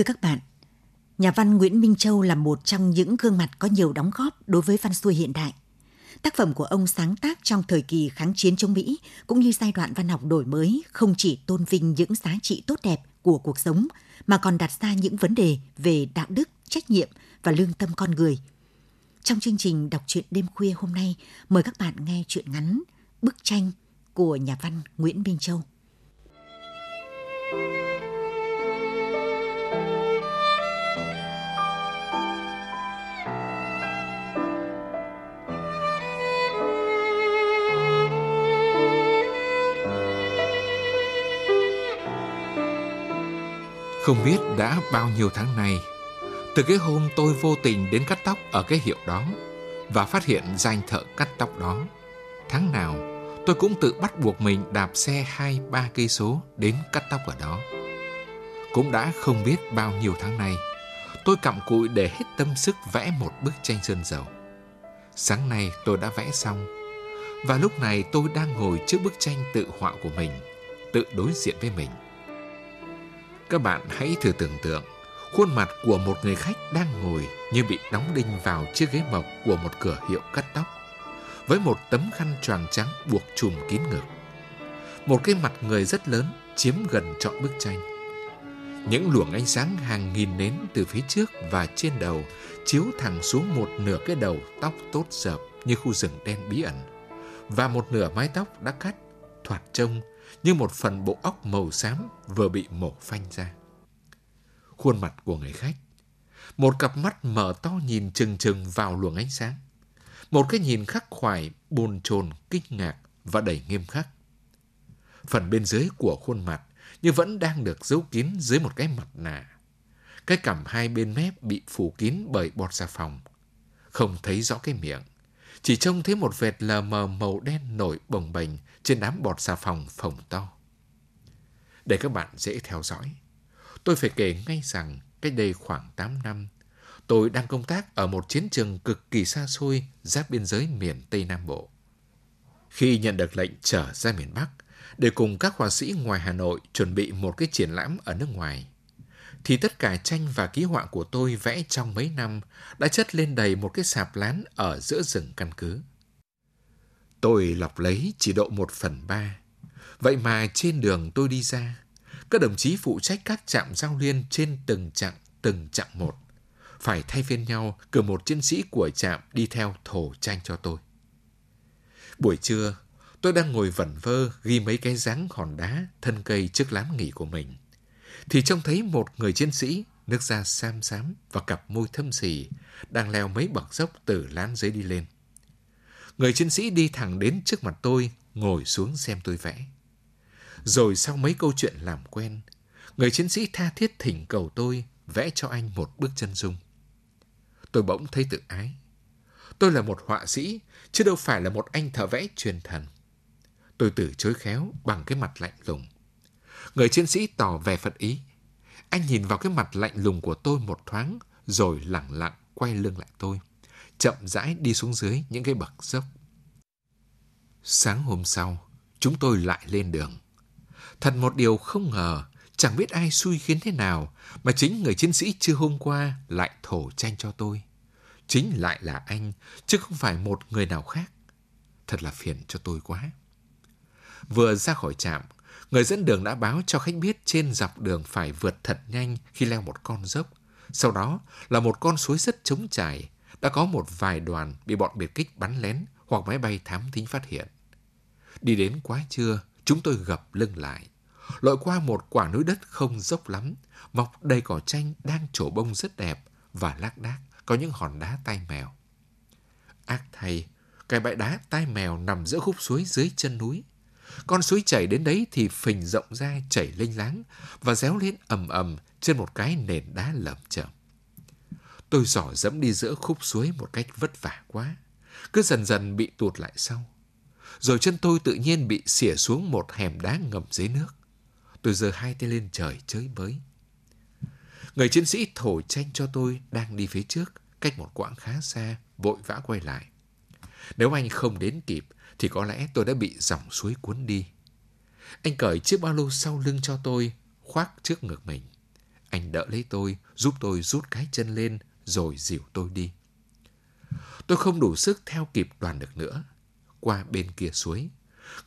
Thưa các bạn, nhà văn Nguyễn Minh Châu là một trong những gương mặt có nhiều đóng góp đối với văn xuôi hiện đại. Tác phẩm của ông sáng tác trong thời kỳ kháng chiến chống Mỹ cũng như giai đoạn văn học đổi mới không chỉ tôn vinh những giá trị tốt đẹp của cuộc sống mà còn đặt ra những vấn đề về đạo đức, trách nhiệm và lương tâm con người. Trong chương trình đọc truyện đêm khuya hôm nay, mời các bạn nghe truyện ngắn Bức tranh của nhà văn Nguyễn Minh Châu. Không biết đã bao nhiêu tháng nay, từ cái hôm tôi vô tình đến cắt tóc ở cái hiệu đó và phát hiện danh thợ cắt tóc đó, tháng nào tôi cũng tự bắt buộc mình đạp xe hai ba cây số đến cắt tóc ở đó. Cũng đã không biết bao nhiêu tháng nay, tôi cặm cụi để hết tâm sức vẽ một bức tranh sơn dầu. Sáng nay tôi đã vẽ xong, và lúc này tôi đang ngồi trước bức tranh tự họa của mình, tự đối diện với mình. Các bạn hãy thử tưởng tượng, khuôn mặt của một người khách đang ngồi như bị đóng đinh vào chiếc ghế mộc của một cửa hiệu cắt tóc, với một tấm khăn choàng trắng buộc trùm kín ngực. Một cái mặt người rất lớn chiếm gần trọn bức tranh. Những luồng ánh sáng hàng nghìn nến từ phía trước và trên đầu chiếu thẳng xuống một nửa cái đầu tóc tốt dợp như khu rừng đen bí ẩn, và một nửa mái tóc đã cắt, thoạt trông như một phần bộ óc màu xám vừa bị mổ phanh ra. Khuôn mặt của người khách, một cặp mắt mở to nhìn chừng chừng vào luồng ánh sáng. Một cái nhìn khắc khoải, bồn chồn, kinh ngạc và đầy nghiêm khắc. Phần bên dưới của khuôn mặt như vẫn đang được giấu kín dưới một cái mặt nạ. Cái cằm hai bên mép bị phủ kín bởi bọt xà phòng. Không thấy rõ cái miệng. Chỉ trông thấy một vệt lờ mờ màu đen nổi bồng bềnh trên đám bọt xà phòng phồng to. Để các bạn dễ theo dõi, tôi phải kể ngay rằng cách đây khoảng 8 năm, tôi đang công tác ở một chiến trường cực kỳ xa xôi giáp biên giới miền Tây Nam Bộ. Khi nhận được lệnh trở ra miền Bắc để cùng các họa sĩ ngoài Hà Nội chuẩn bị một cái triển lãm ở nước ngoài, thì tất cả tranh và ký họa của tôi vẽ trong mấy năm đã chất lên đầy một cái sạp lán ở giữa rừng căn cứ. Tôi lọc lấy chỉ độ một phần ba. Vậy mà trên đường tôi đi ra, các đồng chí phụ trách các trạm giao liên trên từng chặng, từng chặng một. Phải thay phiên nhau cử một chiến sĩ của trạm đi theo thổ tranh cho tôi. Buổi trưa, tôi đang ngồi vẩn vơ ghi mấy cái dáng hòn đá thân cây trước lán nghỉ của mình. Thì trông thấy một người chiến sĩ, nước da xám xám và cặp môi thâm xì, đang leo mấy bậc dốc từ lán dưới đi lên. Người chiến sĩ đi thẳng đến trước mặt tôi, ngồi xuống xem tôi vẽ. Rồi sau mấy câu chuyện làm quen, người chiến sĩ tha thiết thỉnh cầu tôi vẽ cho anh một bức chân dung. Tôi bỗng thấy tự ái. Tôi là một họa sĩ, chứ đâu phải là một anh thợ vẽ truyền thần. Tôi từ chối khéo bằng cái mặt lạnh lùng. Người chiến sĩ tỏ vẻ phật ý. Anh nhìn vào cái mặt lạnh lùng của tôi một thoáng, rồi lặng lặng quay lưng lại tôi chậm rãi đi xuống dưới những cái bậc dốc. Sáng hôm sau, chúng tôi lại lên đường. Thật một điều không ngờ, chẳng biết ai xui khiến thế nào mà chính người chiến sĩ chưa hôm qua lại thổ tranh cho tôi. Chính lại là anh, chứ không phải một người nào khác. Thật là phiền cho tôi quá. Vừa ra khỏi trạm, người dẫn đường đã báo cho khách biết trên dọc đường phải vượt thật nhanh khi leo một con dốc. Sau đó là một con suối rất trống trải, đã có một vài đoàn bị bọn biệt kích bắn lén hoặc máy bay thám thính phát hiện. Đi đến quá trưa, chúng tôi gập lưng lại, lội qua một quả núi đất không dốc lắm, mọc đầy cỏ tranh đang trổ bông rất đẹp và lác đác có những hòn đá tai mèo. Ác thay, cái bãi đá tai mèo nằm giữa khúc suối dưới chân núi. Con suối chảy đến đấy thì phình rộng ra chảy lênh láng và réo lên ầm ầm trên một cái nền đá lởm chởm. Tôi dò dẫm đi giữa khúc suối một cách vất vả quá, cứ dần dần bị tụt lại sau. Rồi chân tôi tự nhiên bị xỉa xuống một hẻm đá ngầm dưới nước. Tôi giơ hai tay lên trời chới bới. Người chiến sĩ thổi tranh cho tôi đang đi phía trước, cách một quãng khá xa, vội vã quay lại. Nếu anh không đến kịp, thì có lẽ tôi đã bị dòng suối cuốn đi. Anh cởi chiếc ba lô sau lưng cho tôi, khoác trước ngực mình. Anh đỡ lấy tôi, giúp tôi rút cái chân lên, rồi dìu tôi đi. Tôi không đủ sức theo kịp đoàn được nữa. Qua bên kia suối,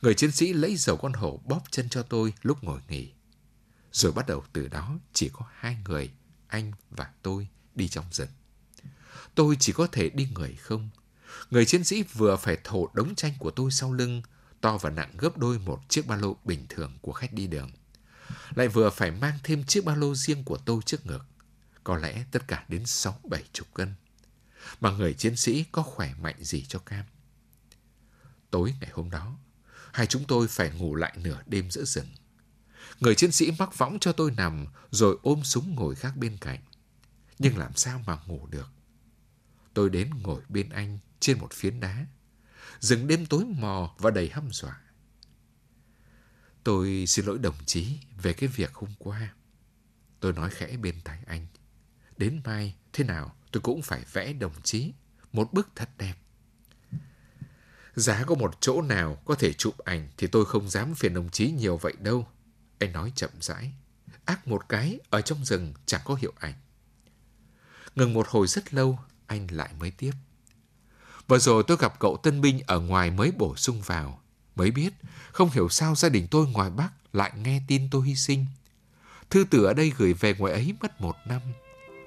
người chiến sĩ lấy dầu con hổ bóp chân cho tôi lúc ngồi nghỉ. Rồi bắt đầu từ đó chỉ có hai người, anh và tôi, đi trong rừng. Tôi chỉ có thể đi người không. Người chiến sĩ vừa phải thổ đống tranh của tôi sau lưng, to và nặng gấp đôi một chiếc ba lô bình thường của khách đi đường. Lại vừa phải mang thêm chiếc ba lô riêng của tôi trước ngực. Có lẽ tất cả đến sáu bảy chục cân. Mà người chiến sĩ có khỏe mạnh gì cho cam. Tối ngày hôm đó, hai chúng tôi phải ngủ lại nửa đêm giữa rừng. Người chiến sĩ mắc võng cho tôi nằm rồi ôm súng ngồi khác bên cạnh. Nhưng làm sao mà ngủ được? Tôi đến ngồi bên anh trên một phiến đá. Rừng đêm tối mò và đầy hăm dọa. Tôi xin lỗi đồng chí về cái việc hôm qua. Tôi nói khẽ bên tai anh. Đến mai, thế nào tôi cũng phải vẽ đồng chí một bức thật đẹp. Giá có một chỗ nào có thể chụp ảnh thì tôi không dám phiền đồng chí nhiều vậy đâu. Anh nói chậm rãi. Ác một cái, ở trong rừng chẳng có hiệu ảnh. Ngừng một hồi rất lâu, anh lại mới tiếp. Vừa rồi tôi gặp cậu tân binh ở ngoài mới bổ sung vào. Mới biết, không hiểu sao gia đình tôi ngoài Bắc lại nghe tin tôi hy sinh. Thư tử ở đây gửi về ngoài ấy mất một năm.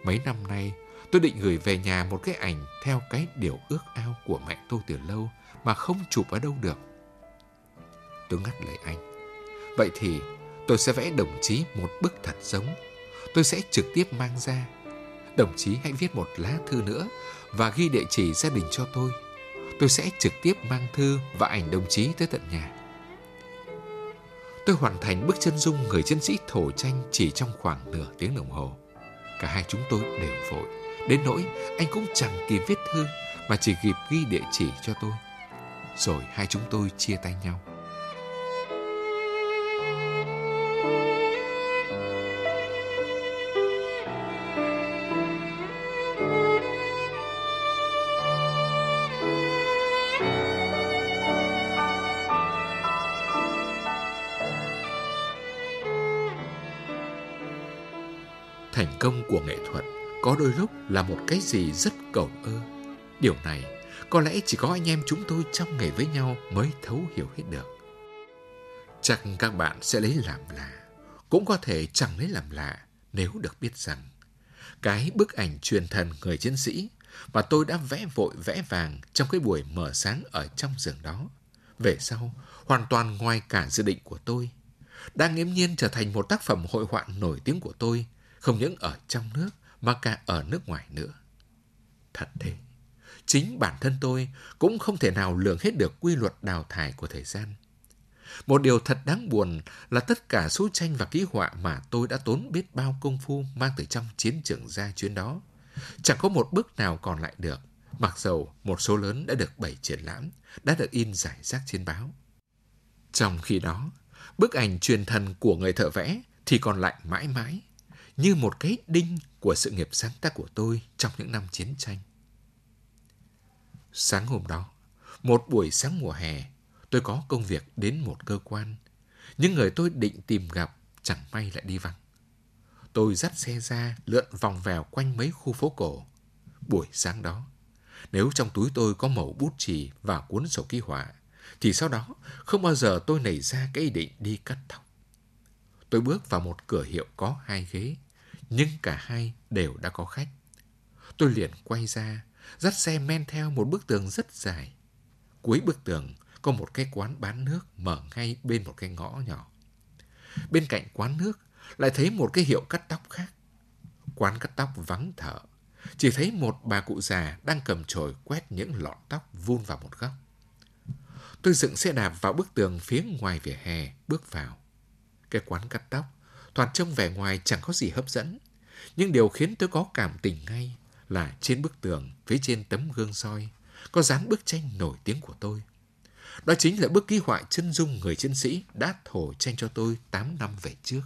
Mấy năm nay, tôi định gửi về nhà một cái ảnh theo cái điều ước ao của mẹ tôi từ lâu mà không chụp ở đâu được. Tôi ngắt lời anh. Vậy thì tôi sẽ vẽ đồng chí một bức thật giống. Tôi sẽ trực tiếp mang ra. Đồng chí hãy viết một lá thư nữa và ghi địa chỉ gia đình cho tôi. Tôi sẽ trực tiếp mang thư và ảnh đồng chí tới tận nhà. Tôi hoàn thành bức chân dung người chiến sĩ thổ tranh chỉ trong khoảng nửa tiếng đồng hồ. Cả hai chúng tôi đều vội. Đến nỗi, anh cũng chẳng kịp viết thư, mà chỉ kịp ghi địa chỉ cho tôi. Rồi hai chúng tôi chia tay nhau. Thành công của nghệ thuật có đôi lúc là một cái gì rất cầu ơ. Điều này có lẽ chỉ có anh em chúng tôi trong nghề với nhau mới thấu hiểu hết được. Chắc các bạn sẽ lấy làm lạ, cũng có thể chẳng lấy làm lạ nếu được biết rằng cái bức ảnh truyền thần người chiến sĩ mà tôi đã vẽ vội vẽ vàng trong cái buổi mở sáng ở trong rừng đó. Về sau, hoàn toàn ngoài cả dự định của tôi, đang nghiễm nhiên trở thành một tác phẩm hội họa nổi tiếng của tôi, không những ở trong nước mà cả ở nước ngoài nữa. Thật thế, chính bản thân tôi cũng không thể nào lường hết được quy luật đào thải của thời gian. Một điều thật đáng buồn là tất cả số tranh và ký họa mà tôi đã tốn biết bao công phu mang từ trong chiến trường ra chuyến đó. Chẳng có một bức nào còn lại được, mặc dầu một số lớn đã được bày triển lãm, đã được in giải rác trên báo. Trong khi đó, bức ảnh truyền thần của người thợ vẽ thì còn lại mãi mãi, như một cái đinh của sự nghiệp sáng tác của tôi trong những năm chiến tranh. Sáng hôm đó, một buổi sáng mùa hè, tôi có công việc đến một cơ quan. Những người tôi định tìm gặp chẳng may lại đi vắng. Tôi dắt xe ra lượn vòng vèo quanh mấy khu phố cổ. Buổi sáng đó, nếu trong túi tôi có mẩu bút chì và cuốn sổ ký họa, thì sau đó không bao giờ tôi nảy ra cái ý định đi cắt tóc. Tôi bước vào một cửa hiệu có hai ghế, nhưng cả hai đều đã có khách. Tôi liền quay ra, dắt xe men theo một bức tường rất dài. cuối bức tường có một cái quán bán nước mở ngay bên một cái ngõ nhỏ. Bên cạnh quán nước lại thấy một cái hiệu cắt tóc khác. Quán cắt tóc vắng thở, chỉ thấy một bà cụ già đang cầm chổi quét những lọn tóc vun vào một góc. Tôi dựng xe đạp vào bức tường phía ngoài vỉa hè, bước vào. Cái quán cắt tóc, toàn trông vẻ ngoài chẳng có gì hấp dẫn. Nhưng điều khiến tôi có cảm tình ngay là trên bức tường, phía trên tấm gương soi, có dán bức tranh nổi tiếng của tôi. Đó chính là bức ký họa chân dung người chiến sĩ đã thổ tranh cho tôi 8 năm về trước.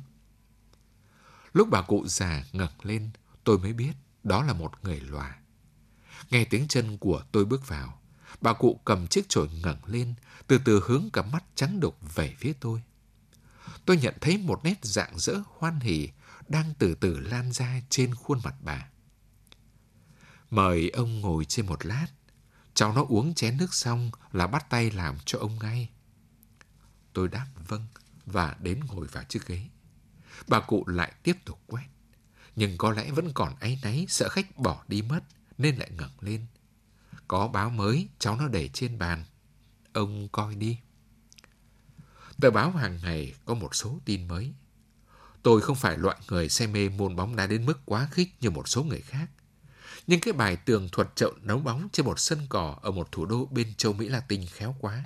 Lúc bà cụ già ngẩng lên, tôi mới biết đó là một người lòa. Nghe tiếng chân của tôi bước vào, bà cụ cầm chiếc chổi ngẩng lên, từ từ hướng cả mắt trắng đục về phía tôi. Tôi nhận thấy một nét dạng dỡ hoan hỉ đang từ từ lan ra trên khuôn mặt bà. Mời ông ngồi trên một lát. Cháu nó uống chén nước xong là bắt tay làm cho ông ngay. Tôi đáp vâng và đến ngồi vào chiếc ghế. Bà cụ lại tiếp tục quét. Nhưng có lẽ vẫn còn áy náy, sợ khách bỏ đi mất nên lại ngẩng lên. Có báo mới, cháu nó để trên bàn. Ông coi đi. Tờ báo hàng ngày có một số tin mới. Tôi không phải loại người say mê môn bóng đá đến mức quá khích như một số người khác. Nhưng cái bài tường thuật trận nấu bóng trên một sân cỏ ở một thủ đô bên châu Mỹ Latin khéo quá,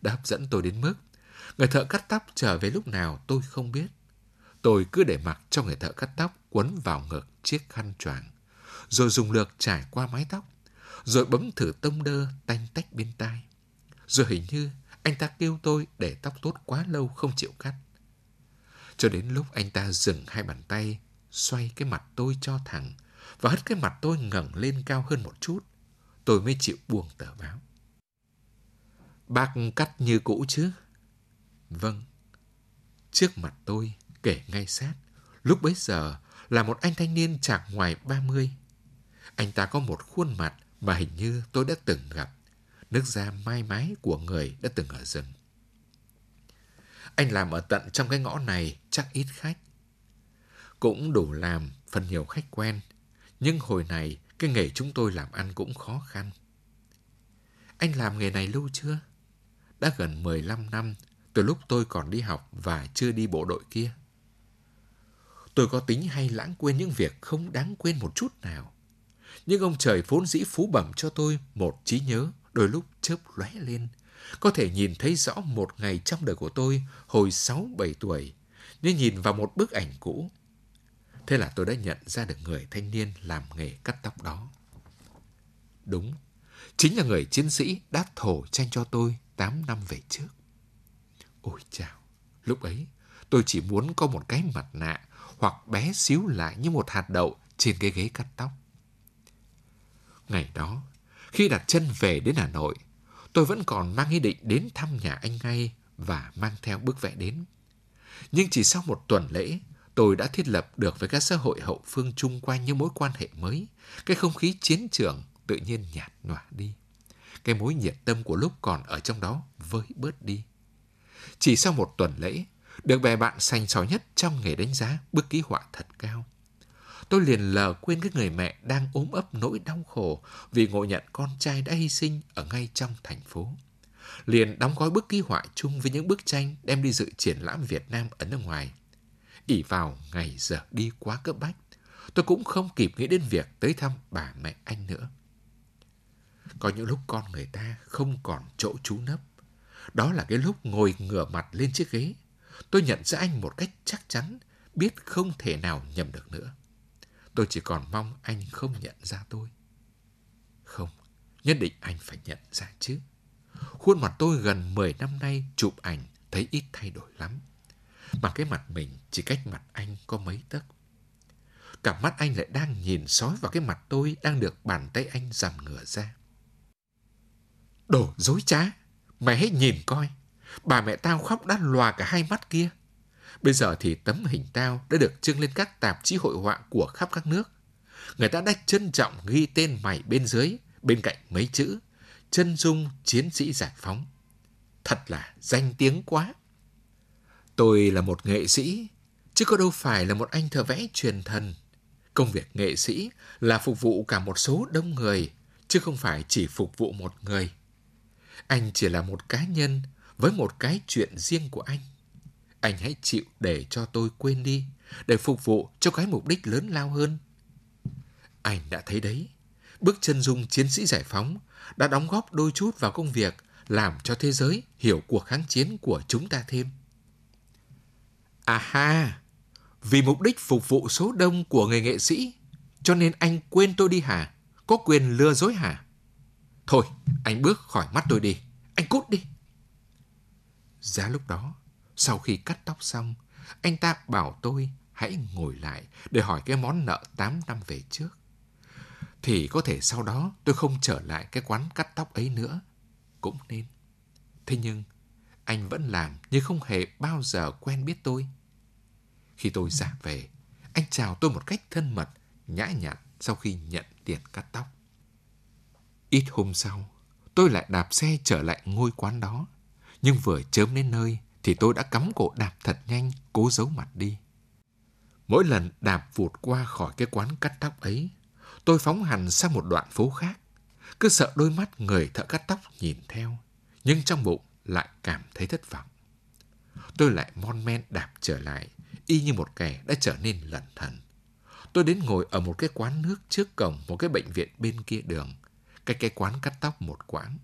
đã hấp dẫn tôi đến mức người thợ cắt tóc trở về lúc nào tôi không biết. Tôi cứ để mặc cho người thợ cắt tóc quấn vào ngực chiếc khăn choàng, rồi dùng lược trải qua mái tóc, rồi bấm thử tông đơ tanh tách bên tai. Rồi hình như anh ta kêu tôi để tóc tốt quá lâu không chịu cắt. Cho đến lúc anh ta dừng hai bàn tay, xoay cái mặt tôi cho thẳng và hất cái mặt tôi ngẩng lên cao hơn một chút, tôi mới chịu buông tờ báo. Bác cắt như cũ chứ? Vâng. Trước mặt tôi, kể ngay sát, lúc bấy giờ là một anh thanh niên chạc ngoài 30. Anh ta có một khuôn mặt mà hình như tôi đã từng gặp, nước da mai mái của người đã từng ở rừng. Anh làm ở tận trong cái ngõ này chắc ít khách. Cũng đủ làm phần nhiều khách quen, nhưng hồi này cái nghề chúng tôi làm ăn cũng khó khăn. Anh làm nghề này lâu chưa? Đã gần 15 năm, từ lúc tôi còn đi học và chưa đi bộ đội kia. Tôi có tính hay lãng quên những việc không đáng quên một chút nào. Nhưng ông trời vốn dĩ phú bẩm cho tôi một trí nhớ đôi lúc chớp lóe lên. Có thể nhìn thấy rõ một ngày trong đời của tôi hồi 6-7 tuổi, như nhìn vào một bức ảnh cũ. Thế là tôi đã nhận ra được người thanh niên làm nghề cắt tóc đó. Đúng, chính là người chiến sĩ đã thổ tranh cho tôi 8 năm về trước. Ôi chào, lúc ấy tôi chỉ muốn có một cái mặt nạ hoặc bé xíu lại như một hạt đậu trên cái ghế cắt tóc. Ngày đó, khi đặt chân về đến Hà Nội, tôi vẫn còn mang ý định đến thăm nhà anh ngay và mang theo bức vẽ đến. Nhưng chỉ sau một tuần lễ, tôi đã thiết lập được với các xã hội hậu phương chung quanh những mối quan hệ mới. Cái không khí chiến trường tự nhiên nhạt nhòa đi. Cái mối nhiệt tâm của lúc còn ở trong đó vơi bớt đi. Chỉ sau một tuần lễ, được bè bạn sành sỏi nhất trong nghề đánh giá bức ký họa thật cao. Tôi liền lờ quên cái người mẹ đang ốm ấp nỗi đau khổ vì ngộ nhận con trai đã hy sinh ở ngay trong thành phố. Liền đóng gói bức ký họa chung với những bức tranh đem đi dự triển lãm Việt Nam ở nước ngoài. ỉ vào ngày giờ đi quá cấp bách, tôi cũng không kịp nghĩ đến việc tới thăm bà mẹ anh nữa. Có những lúc con người ta không còn chỗ trú nấp. Đó là cái lúc ngồi ngửa mặt lên chiếc ghế. Tôi nhận ra anh một cách chắc chắn, biết không thể nào nhầm được nữa. Tôi chỉ còn mong anh không nhận ra tôi. Không, nhất định anh phải nhận ra chứ. Khuôn mặt tôi gần 10 năm nay chụp ảnh thấy ít thay đổi lắm. Mà cái mặt mình chỉ cách mặt anh có mấy tấc. Cả mắt anh lại đang nhìn sói vào cái mặt tôi đang được bàn tay anh giảm ngửa ra. Đồ dối trá, mày hãy nhìn coi. Bà mẹ tao khóc đã lòa cả hai mắt kia. Bây giờ thì tấm hình tao đã được trưng lên các tạp chí hội họa của khắp các nước. Người ta đã trân trọng ghi tên mày bên dưới, bên cạnh mấy chữ chân dung chiến sĩ giải phóng. Thật là danh tiếng quá. Tôi là một nghệ sĩ, chứ có đâu phải là một anh thợ vẽ truyền thần. Công việc nghệ sĩ là phục vụ cả một số đông người, chứ không phải chỉ phục vụ một người. Anh chỉ là một cá nhân với một cái chuyện riêng của anh. Anh hãy chịu để cho tôi quên đi, để phục vụ cho cái mục đích lớn lao hơn. Anh đã thấy đấy, bước chân dung chiến sĩ giải phóng đã đóng góp đôi chút vào công việc làm cho thế giới hiểu cuộc kháng chiến của chúng ta thêm. À ha, vì mục đích phục vụ số đông của người nghệ sĩ, cho nên anh quên tôi đi hả? Có quyền lừa dối hả? Thôi, anh bước khỏi mắt tôi đi. Anh cút đi. Giá lúc đó, sau khi cắt tóc xong, anh ta bảo tôi hãy ngồi lại để hỏi cái món nợ 8 năm về trước. Thì có thể sau đó tôi không trở lại cái quán cắt tóc ấy nữa. Cũng nên. Thế nhưng, anh vẫn làm như không hề bao giờ quen biết tôi. Khi tôi ra về, anh chào tôi một cách thân mật, nhã nhặn sau khi nhận tiền cắt tóc. Ít hôm sau, tôi lại đạp xe trở lại ngôi quán đó. Nhưng vừa chớm đến nơi thì tôi đã cắm cổ đạp thật nhanh, cố giấu mặt đi. Mỗi lần đạp vụt qua khỏi cái quán cắt tóc ấy, tôi phóng hẳn sang một đoạn phố khác. Cứ sợ đôi mắt người thợ cắt tóc nhìn theo, nhưng trong bụng lại cảm thấy thất vọng. Tôi lại mon men đạp trở lại, y như một kẻ đã trở nên lẩn thần. Tôi đến ngồi ở một cái quán nước trước cổng một cái bệnh viện bên kia đường, cách cái quán cắt tóc một quãng.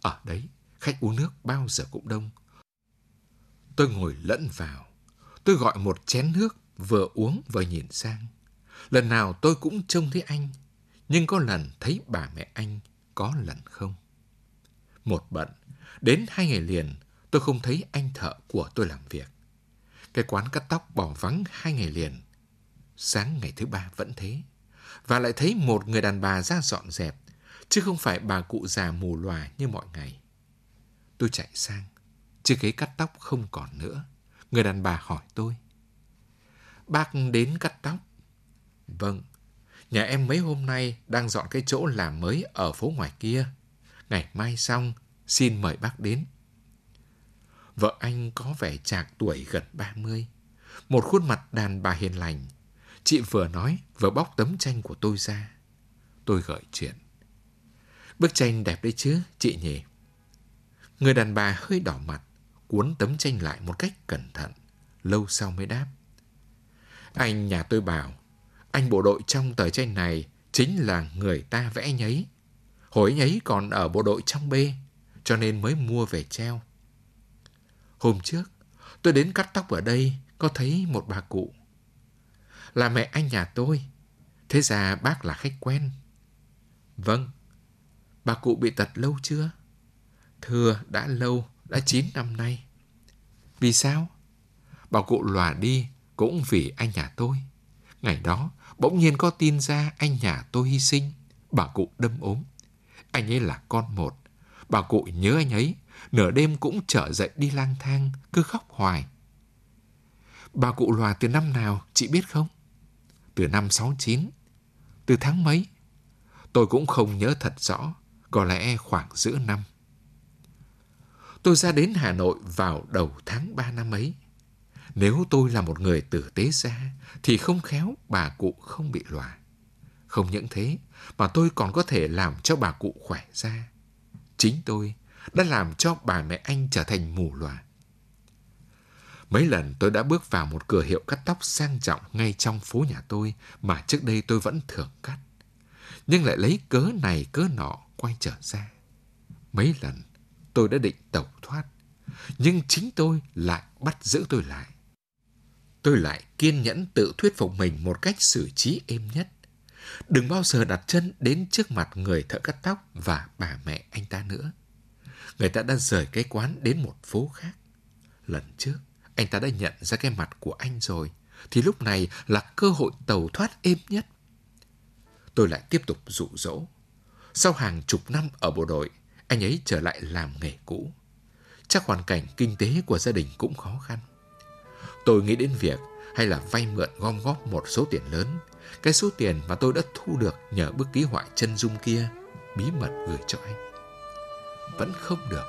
Ở đấy, khách uống nước bao giờ cũng đông. Tôi ngồi lẫn vào. Tôi gọi một chén nước, vừa uống vừa nhìn sang. Lần nào tôi cũng trông thấy anh, nhưng có lần thấy bà mẹ anh, có lần không. Một bận, đến hai ngày liền, tôi không thấy anh thợ của tôi làm việc. Cái quán cắt tóc bỏ vắng hai ngày liền. Sáng ngày thứ ba vẫn thế. Và lại thấy một người đàn bà ra dọn dẹp, chứ không phải bà cụ già mù lòa như mọi ngày. Tôi chạy sang, chiếc ghế cắt tóc không còn nữa. Người đàn bà hỏi tôi. Bác đến cắt tóc? Vâng, nhà em mấy hôm nay đang dọn cái chỗ làm mới ở phố ngoài kia. Ngày mai xong, xin mời bác đến. Vợ anh có vẻ chạc tuổi gần 30. Một khuôn mặt đàn bà hiền lành. Chị vừa nói vừa bóc tấm tranh của tôi ra. Tôi gợi chuyện. Bức tranh đẹp đấy chứ, chị nhỉ? Người đàn bà hơi đỏ mặt, cuốn tấm tranh lại một cách cẩn thận, lâu sau mới đáp. Anh nhà tôi bảo, anh bộ đội trong tờ tranh này chính là người ta vẽ nhấy. Hồi nhấy còn ở bộ đội trong B, cho nên mới mua về treo. Hôm trước, tôi đến cắt tóc ở đây, có thấy một bà cụ. Là mẹ anh nhà tôi, thế ra bác là khách quen. Vâng, bà cụ bị tật lâu chưa? Thưa, đã lâu, đã 9 năm nay. Vì sao? Bà cụ lòa đi cũng vì anh nhà tôi. Ngày đó, bỗng nhiên có tin ra anh nhà tôi hy sinh, bà cụ đâm ốm. Anh ấy là con một. Bà cụ nhớ anh ấy, nửa đêm cũng trở dậy đi lang thang, cứ khóc hoài. Bà cụ lòa từ năm nào, chị biết không? Từ năm 69. Từ tháng mấy? Tôi cũng không nhớ thật rõ, có lẽ khoảng giữa năm. Tôi ra đến Hà Nội vào đầu tháng 3 năm ấy. Nếu tôi là một người tử tế ra, thì không khéo bà cụ không bị lòa. Không những thế, mà tôi còn có thể làm cho bà cụ khỏe ra. Chính tôi đã làm cho bà mẹ anh trở thành mù lòa. Mấy lần tôi đã bước vào một cửa hiệu cắt tóc sang trọng ngay trong phố nhà tôi mà trước đây tôi vẫn thường cắt. Nhưng lại lấy cớ này cớ nọ quay trở ra. Mấy lần tôi đã định tẩu thoát, nhưng chính tôi lại bắt giữ tôi lại. Tôi lại kiên nhẫn tự thuyết phục mình một cách xử trí êm nhất. Đừng bao giờ đặt chân đến trước mặt người thợ cắt tóc và bà mẹ anh ta nữa. Người ta đã rời cái quán đến một phố khác. Lần trước, anh ta đã nhận ra cái mặt của anh rồi, thì lúc này là cơ hội tàu thoát êm nhất. Tôi lại tiếp tục dụ dỗ. Sau hàng chục năm ở bộ đội, anh ấy trở lại làm nghề cũ. Chắc hoàn cảnh kinh tế của gia đình cũng khó khăn. Tôi nghĩ đến việc hay là vay mượn gom góp một số tiền lớn. Cái số tiền mà tôi đã thu được nhờ bức ký họa chân dung kia bí mật gửi cho anh. Vẫn không được.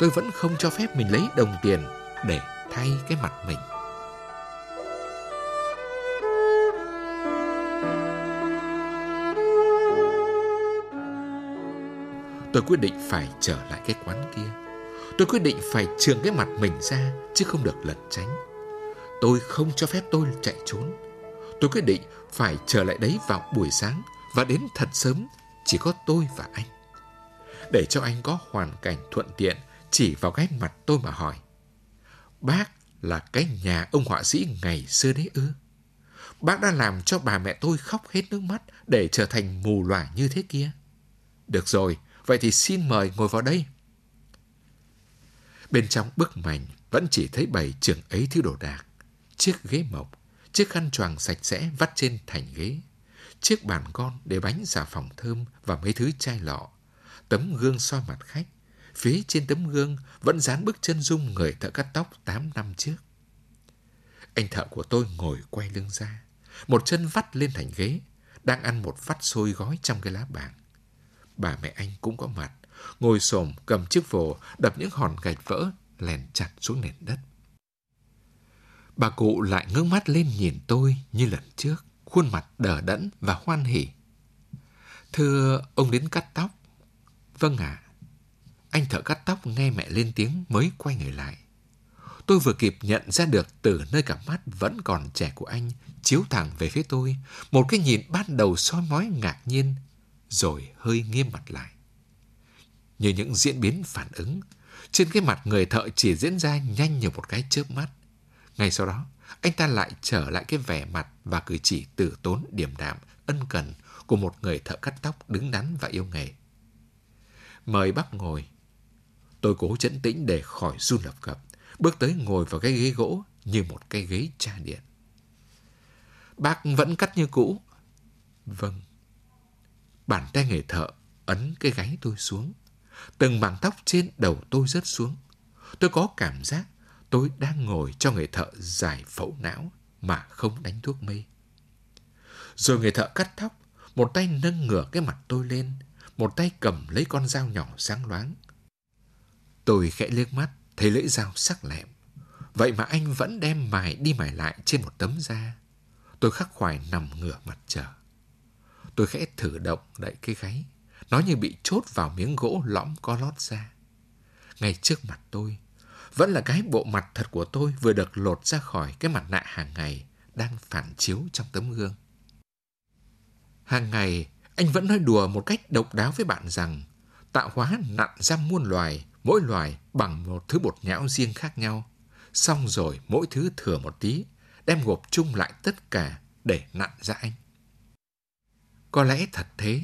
Tôi vẫn không cho phép mình lấy đồng tiền để thay cái mặt mình. Tôi quyết định phải trở lại cái quán kia. Tôi quyết định phải trường cái mặt mình ra chứ không được lẩn tránh. Tôi không cho phép tôi chạy trốn. Tôi quyết định phải trở lại đấy vào buổi sáng và đến thật sớm chỉ có tôi và anh. Để cho anh có hoàn cảnh thuận tiện chỉ vào cái mặt tôi mà hỏi. Bác là cái nhà ông họa sĩ ngày xưa đấy ư? Bác đã làm cho bà mẹ tôi khóc hết nước mắt để trở thành mù lòa như thế kia. Được rồi, vậy thì xin mời ngồi vào đây. Bên trong bức mảnh vẫn chỉ thấy bầy trưởng ấy thứ đồ đạc. Chiếc ghế mộc, chiếc khăn choàng sạch sẽ vắt trên thành ghế, chiếc bàn con để bánh xà phòng thơm và mấy thứ chai lọ, tấm gương soi mặt khách. Phía trên tấm gương vẫn dán bức chân dung người thợ cắt tóc 8 năm trước. Anh thợ của tôi ngồi quay lưng ra, một chân vắt lên thành ghế, đang ăn một vắt xôi gói trong cái lá bảng. Bà mẹ anh cũng có mặt, ngồi xổm cầm chiếc vồ đập những hòn gạch vỡ lèn chặt xuống nền đất. Bà cụ lại ngước mắt lên nhìn tôi như lần trước, khuôn mặt đờ đẫn và hoan hỉ. Thưa ông đến cắt tóc. Vâng ạ. À. Anh thợ cắt tóc nghe mẹ lên tiếng mới quay người lại. Tôi vừa kịp nhận ra được từ nơi cặp mắt vẫn còn trẻ của anh chiếu thẳng về phía tôi, một cái nhìn ban đầu soi mói ngạc nhiên, rồi hơi nghiêm mặt lại. Như những diễn biến phản ứng, trên cái mặt người thợ chỉ diễn ra nhanh như một cái chớp mắt. Ngay sau đó, anh ta lại trở lại cái vẻ mặt và cử chỉ tử tốn điềm đạm, ân cần của một người thợ cắt tóc đứng đắn và yêu nghề. Mời bác ngồi. Tôi cố chấn tĩnh để khỏi run lập cập, bước tới ngồi vào cái ghế gỗ như một cái ghế tra điện. Bác vẫn cắt như cũ. Vâng. Bàn tay người thợ ấn cái gáy tôi xuống. Từng mảng tóc trên đầu tôi rớt xuống. Tôi có cảm giác tôi đang ngồi cho người thợ giải phẫu não mà không đánh thuốc mê. Rồi người thợ cắt tóc, một tay nâng ngửa cái mặt tôi lên, một tay cầm lấy con dao nhỏ sáng loáng. Tôi khẽ liếc mắt, thấy lưỡi dao sắc lẹm. Vậy mà anh vẫn đem mài đi mài lại trên một tấm da. Tôi khắc khoải nằm ngửa mặt chờ. Tôi khẽ thử động đậy cái gáy. Nó như bị chốt vào miếng gỗ lõm có lót ra. Ngay trước mặt tôi, vẫn là cái bộ mặt thật của tôi vừa được lột ra khỏi cái mặt nạ hàng ngày đang phản chiếu trong tấm gương. Hàng ngày, anh vẫn nói đùa một cách độc đáo với bạn rằng tạo hóa nặn ra muôn loài, mỗi loài bằng một thứ bột nhão riêng khác nhau. Xong rồi mỗi thứ thừa một tí, đem gộp chung lại tất cả để nặn ra anh. Có lẽ thật thế,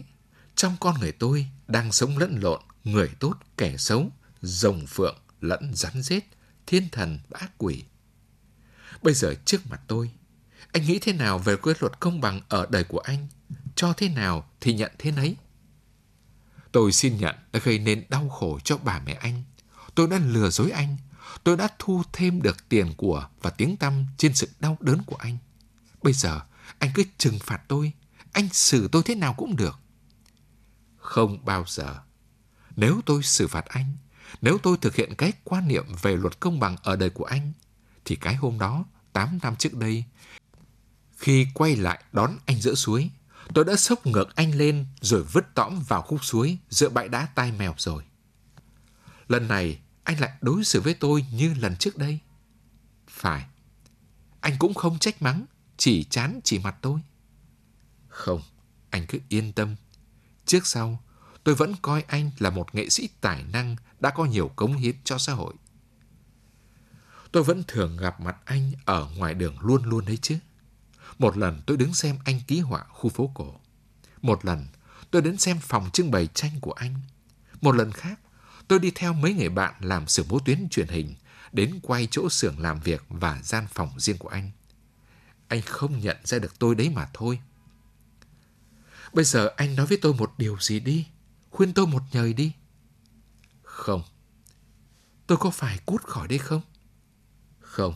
trong con người tôi đang sống lẫn lộn người tốt kẻ xấu, rồng phượng lẫn rắn rết, thiên thần và ác quỷ. Bây giờ trước mặt tôi, anh nghĩ thế nào về quy luật công bằng ở đời của anh? Cho thế nào thì nhận thế nấy. Tôi xin nhận đã gây nên đau khổ cho bà mẹ anh. Tôi đã lừa dối anh. Tôi đã thu thêm được tiền của và tiếng tăm trên sự đau đớn của anh. Bây giờ, anh cứ trừng phạt tôi. Anh xử tôi thế nào cũng được. Không bao giờ. Nếu tôi xử phạt anh, nếu tôi thực hiện cái quan niệm về luật công bằng ở đời của anh, thì cái hôm đó, 8 năm trước đây, khi quay lại đón anh giữa suối, tôi đã sốc ngược anh lên rồi vứt tõm vào khúc suối giữa bãi đá tai mèo rồi. Lần này, anh lại đối xử với tôi như lần trước đây. Phải, anh cũng không trách mắng, chỉ chán chỉ mặt tôi. Không, anh cứ yên tâm. Trước sau, tôi vẫn coi anh là một nghệ sĩ tài năng đã có nhiều cống hiến cho xã hội. Tôi vẫn thường gặp mặt anh ở ngoài đường luôn luôn đấy chứ. Một lần tôi đứng xem anh ký họa khu phố cổ. Một lần tôi đến xem phòng trưng bày tranh của anh. Một lần khác, tôi đi theo mấy người bạn làm xưởng bố tuyến truyền hình đến quay chỗ xưởng làm việc và gian phòng riêng của anh. Anh không nhận ra được tôi đấy mà thôi. Bây giờ anh nói với tôi một điều gì đi, khuyên tôi một nhời đi. Không. Tôi có phải cút khỏi đây không? Không,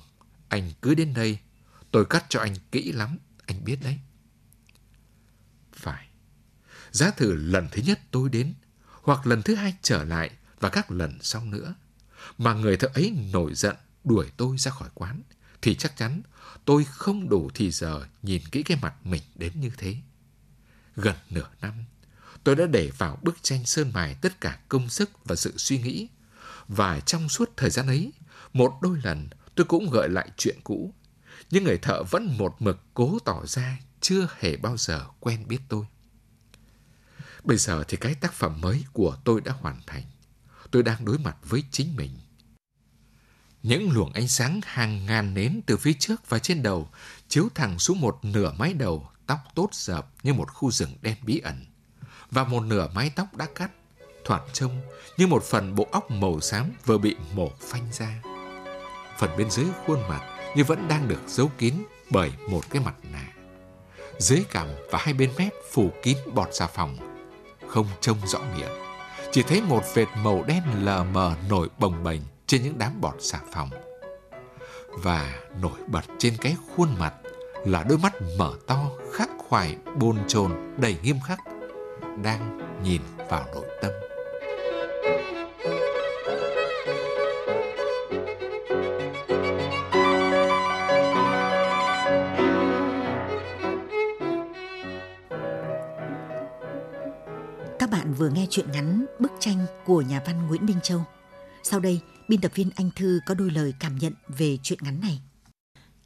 anh cứ đến đây. Tôi cắt cho anh kỹ lắm, anh biết đấy. Phải. Giá thử lần thứ nhất tôi đến, hoặc lần thứ hai trở lại và các lần sau nữa, mà người thợ ấy nổi giận đuổi tôi ra khỏi quán, thì chắc chắn tôi không đủ thì giờ nhìn kỹ cái mặt mình đến như thế. Gần nửa năm, tôi đã để vào bức tranh sơn mài tất cả công sức và sự suy nghĩ. Và trong suốt thời gian ấy, một đôi lần tôi cũng gợi lại chuyện cũ. Nhưng người thợ vẫn một mực cố tỏ ra chưa hề bao giờ quen biết tôi. Bây giờ thì cái tác phẩm mới của tôi đã hoàn thành. Tôi đang đối mặt với chính mình. Những luồng ánh sáng hàng ngàn nến từ phía trước và trên đầu chiếu thẳng xuống một nửa mái đầu tóc tốt dợp như một khu rừng đen bí ẩn và một nửa mái tóc đã cắt thoạt trông như một phần bộ óc màu xám vừa bị mổ phanh ra. Phần bên dưới khuôn mặt như vẫn đang được giấu kín bởi một cái mặt nạ. Dưới cằm và hai bên mép phủ kín bọt xà phòng, không trông rõ miệng. Chỉ thấy một vệt màu đen lờ mờ nổi bồng bềnh trên những đám bọt xà phòng. Và nổi bật trên cái khuôn mặt là đôi mắt mở to, khắc khoải, bồn chồn, đầy nghiêm khắc, đang nhìn vào nội tâm. Các bạn vừa nghe chuyện ngắn Bức tranh của nhà văn Nguyễn Minh Châu. Sau đây, biên tập viên Anh Thư có đôi lời cảm nhận về chuyện ngắn này.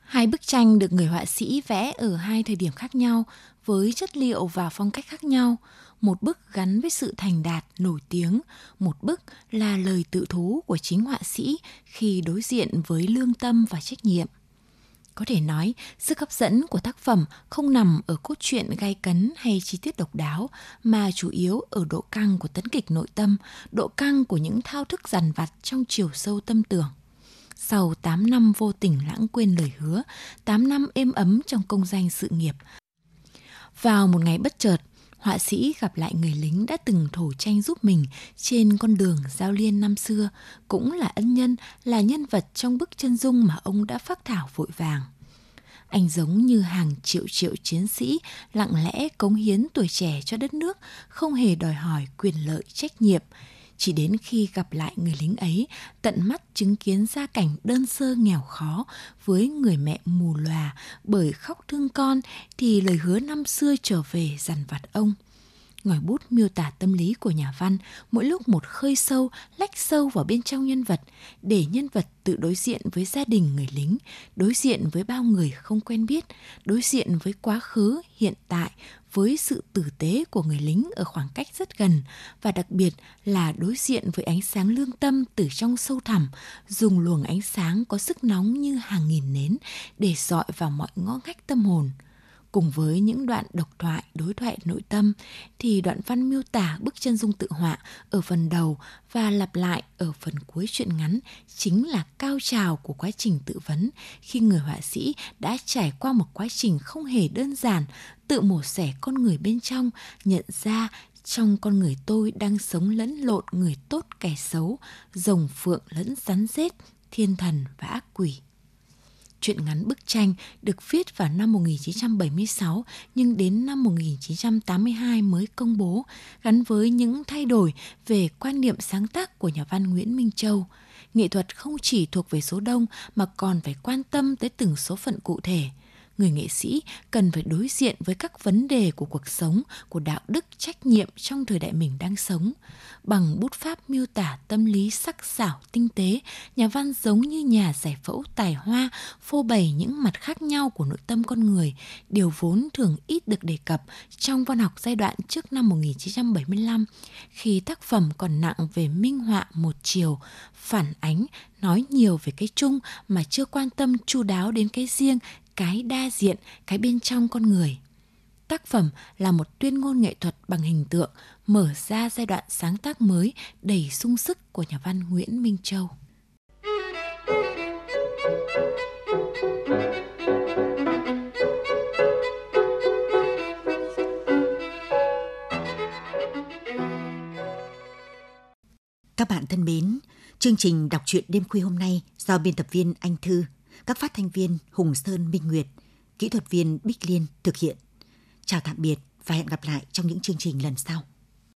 Hai bức tranh được người họa sĩ vẽ ở hai thời điểm khác nhau với chất liệu và phong cách khác nhau. Một bức gắn với sự thành đạt, nổi tiếng, một bức là lời tự thú của chính họa sĩ khi đối diện với lương tâm và trách nhiệm. Có thể nói, sức hấp dẫn của tác phẩm không nằm ở cốt truyện gay cấn hay chi tiết độc đáo, mà chủ yếu ở độ căng của tấn kịch nội tâm, độ căng của những thao thức dằn vặt trong chiều sâu tâm tưởng. Sau 8 năm vô tình lãng quên lời hứa, 8 năm êm ấm trong công danh sự nghiệp. Vào một ngày bất chợt, họa sĩ gặp lại người lính đã từng thổ tranh giúp mình trên con đường giao liên năm xưa, cũng là ân nhân, là nhân vật trong bức chân dung mà ông đã phác thảo vội vàng. Anh giống như hàng triệu triệu chiến sĩ lặng lẽ cống hiến tuổi trẻ cho đất nước, không hề đòi hỏi quyền lợi trách nhiệm, chỉ đến khi gặp lại người lính ấy, tận mắt chứng kiến gia cảnh đơn sơ nghèo khó với người mẹ mù lòa bởi khóc thương con thì lời hứa năm xưa trở về dằn vặt ông. Ngòi bút miêu tả tâm lý của nhà văn mỗi lúc một khơi sâu, lách sâu vào bên trong nhân vật, để nhân vật tự đối diện với gia đình người lính, đối diện với bao người không quen biết, đối diện với quá khứ, hiện tại, với sự tử tế của người lính ở khoảng cách rất gần và đặc biệt là đối diện với ánh sáng lương tâm từ trong sâu thẳm, dùng luồng ánh sáng có sức nóng như hàng nghìn nến để dọi vào mọi ngõ ngách tâm hồn cùng với những đoạn độc thoại, đối thoại nội tâm thì đoạn văn miêu tả bức chân dung tự họa ở phần đầu và lặp lại ở phần cuối truyện ngắn chính là cao trào của quá trình tự vấn khi người họa sĩ đã trải qua một quá trình không hề đơn giản, tự mổ xẻ con người bên trong, nhận ra trong con người tôi đang sống lẫn lộn người tốt kẻ xấu, rồng phượng lẫn rắn rết, thiên thần và ác quỷ. Chuyện ngắn bức tranh được viết vào năm 1976 nhưng đến năm 1982 mới công bố, gắn với những thay đổi về quan niệm sáng tác của nhà văn Nguyễn Minh Châu. Nghệ thuật không chỉ thuộc về số đông mà còn phải quan tâm tới từng số phận cụ thể người nghệ sĩ cần phải đối diện với các vấn đề của cuộc sống, của đạo đức, trách nhiệm trong thời đại mình đang sống. Bằng bút pháp miêu tả tâm lý sắc sảo tinh tế, nhà văn giống như nhà giải phẫu tài hoa, phô bày những mặt khác nhau của nội tâm con người, điều vốn thường ít được đề cập trong văn học giai đoạn trước năm 1975, khi tác phẩm còn nặng về minh họa một chiều, phản ánh, nói nhiều về cái chung mà chưa quan tâm chu đáo đến cái riêng, cái đa diện, cái bên trong con người. Tác phẩm là một tuyên ngôn nghệ thuật bằng hình tượng, mở ra giai đoạn sáng tác mới đầy sung sức của nhà văn Nguyễn Minh Châu. Các bạn thân mến, chương trình đọc truyện đêm khuya hôm nay do biên tập viên Anh Thư các phát thanh viên Hùng Sơn Minh Nguyệt, kỹ thuật viên Bích Liên thực hiện. Chào tạm biệt và hẹn gặp lại trong những chương trình lần sau.